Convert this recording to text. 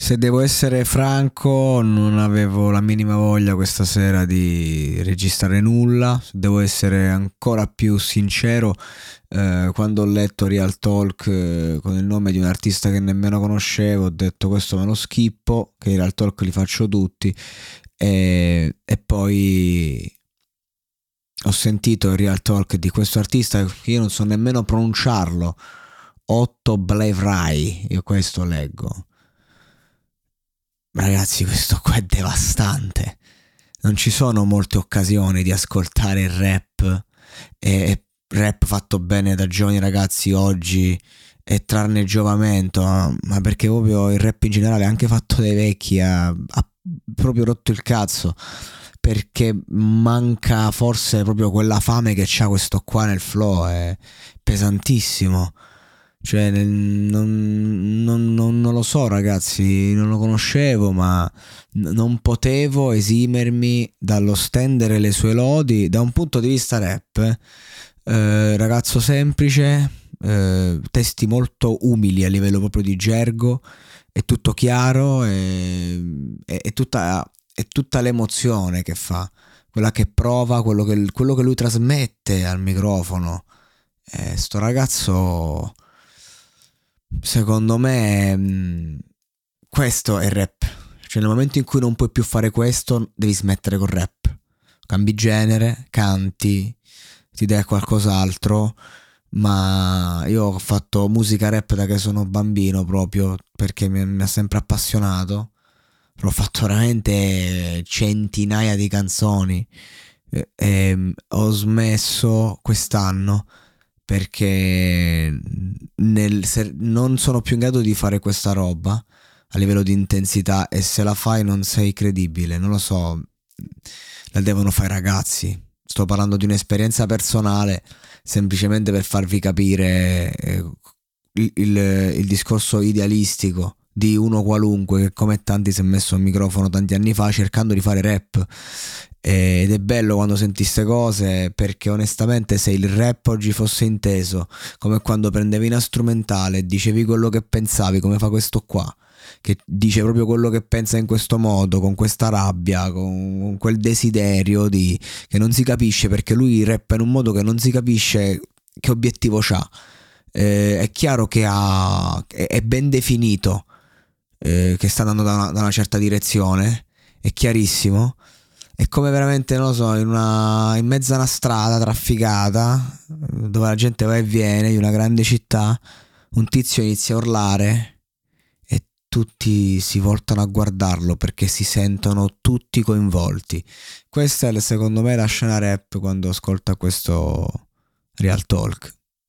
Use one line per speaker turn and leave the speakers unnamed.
Se devo essere franco, non avevo la minima voglia questa sera di registrare nulla. Se devo essere ancora più sincero, eh, quando ho letto Real Talk eh, con il nome di un artista che nemmeno conoscevo, ho detto questo me lo schippo, che i Real Talk li faccio tutti. E, e poi ho sentito il Real Talk di questo artista che io non so nemmeno pronunciarlo. Otto Blevrai, io questo leggo Ragazzi, questo qua è devastante. Non ci sono molte occasioni di ascoltare il rap e rap fatto bene da giovani ragazzi oggi e trarne giovamento, ma perché proprio il rap in generale, anche fatto dai vecchi, ha, ha proprio rotto il cazzo perché manca forse proprio quella fame che c'ha questo qua nel flow, è pesantissimo. Cioè, non, non, non, non, lo so, ragazzi, non lo conoscevo, ma non potevo esimermi dallo stendere le sue lodi da un punto di vista rap. Eh, ragazzo semplice, eh, testi molto umili a livello proprio di gergo, è tutto chiaro, è, è, è, tutta, è tutta l'emozione che fa, quella che prova, quello che, quello che lui trasmette al microfono. Eh, sto ragazzo Secondo me mm, questo è il rap. Cioè nel momento in cui non puoi più fare questo, devi smettere col rap. Cambi genere, canti, ti dai qualcos'altro. Ma io ho fatto musica rap da che sono bambino proprio perché mi, mi ha sempre appassionato. Ho fatto veramente centinaia di canzoni. E, e ho smesso quest'anno perché nel, non sono più in grado di fare questa roba a livello di intensità e se la fai non sei credibile, non lo so, la devono fare i ragazzi. Sto parlando di un'esperienza personale semplicemente per farvi capire eh, il, il, il discorso idealistico di uno qualunque che come tanti si è messo al microfono tanti anni fa cercando di fare rap ed è bello quando senti queste cose perché onestamente se il rap oggi fosse inteso come quando prendevi una strumentale e dicevi quello che pensavi come fa questo qua che dice proprio quello che pensa in questo modo, con questa rabbia, con quel desiderio di, che non si capisce perché lui rappa in un modo che non si capisce che obiettivo c'ha. Eh, è chiaro che ha, è ben definito eh, che sta andando da una, da una, certa direzione, è chiarissimo. È come veramente, non lo so, in, una, in mezzo a una strada trafficata dove la gente va e viene, di una grande città, un tizio inizia a urlare e tutti si voltano a guardarlo perché si sentono tutti coinvolti. Questa è secondo me la scena rap quando ascolta questo Real Talk.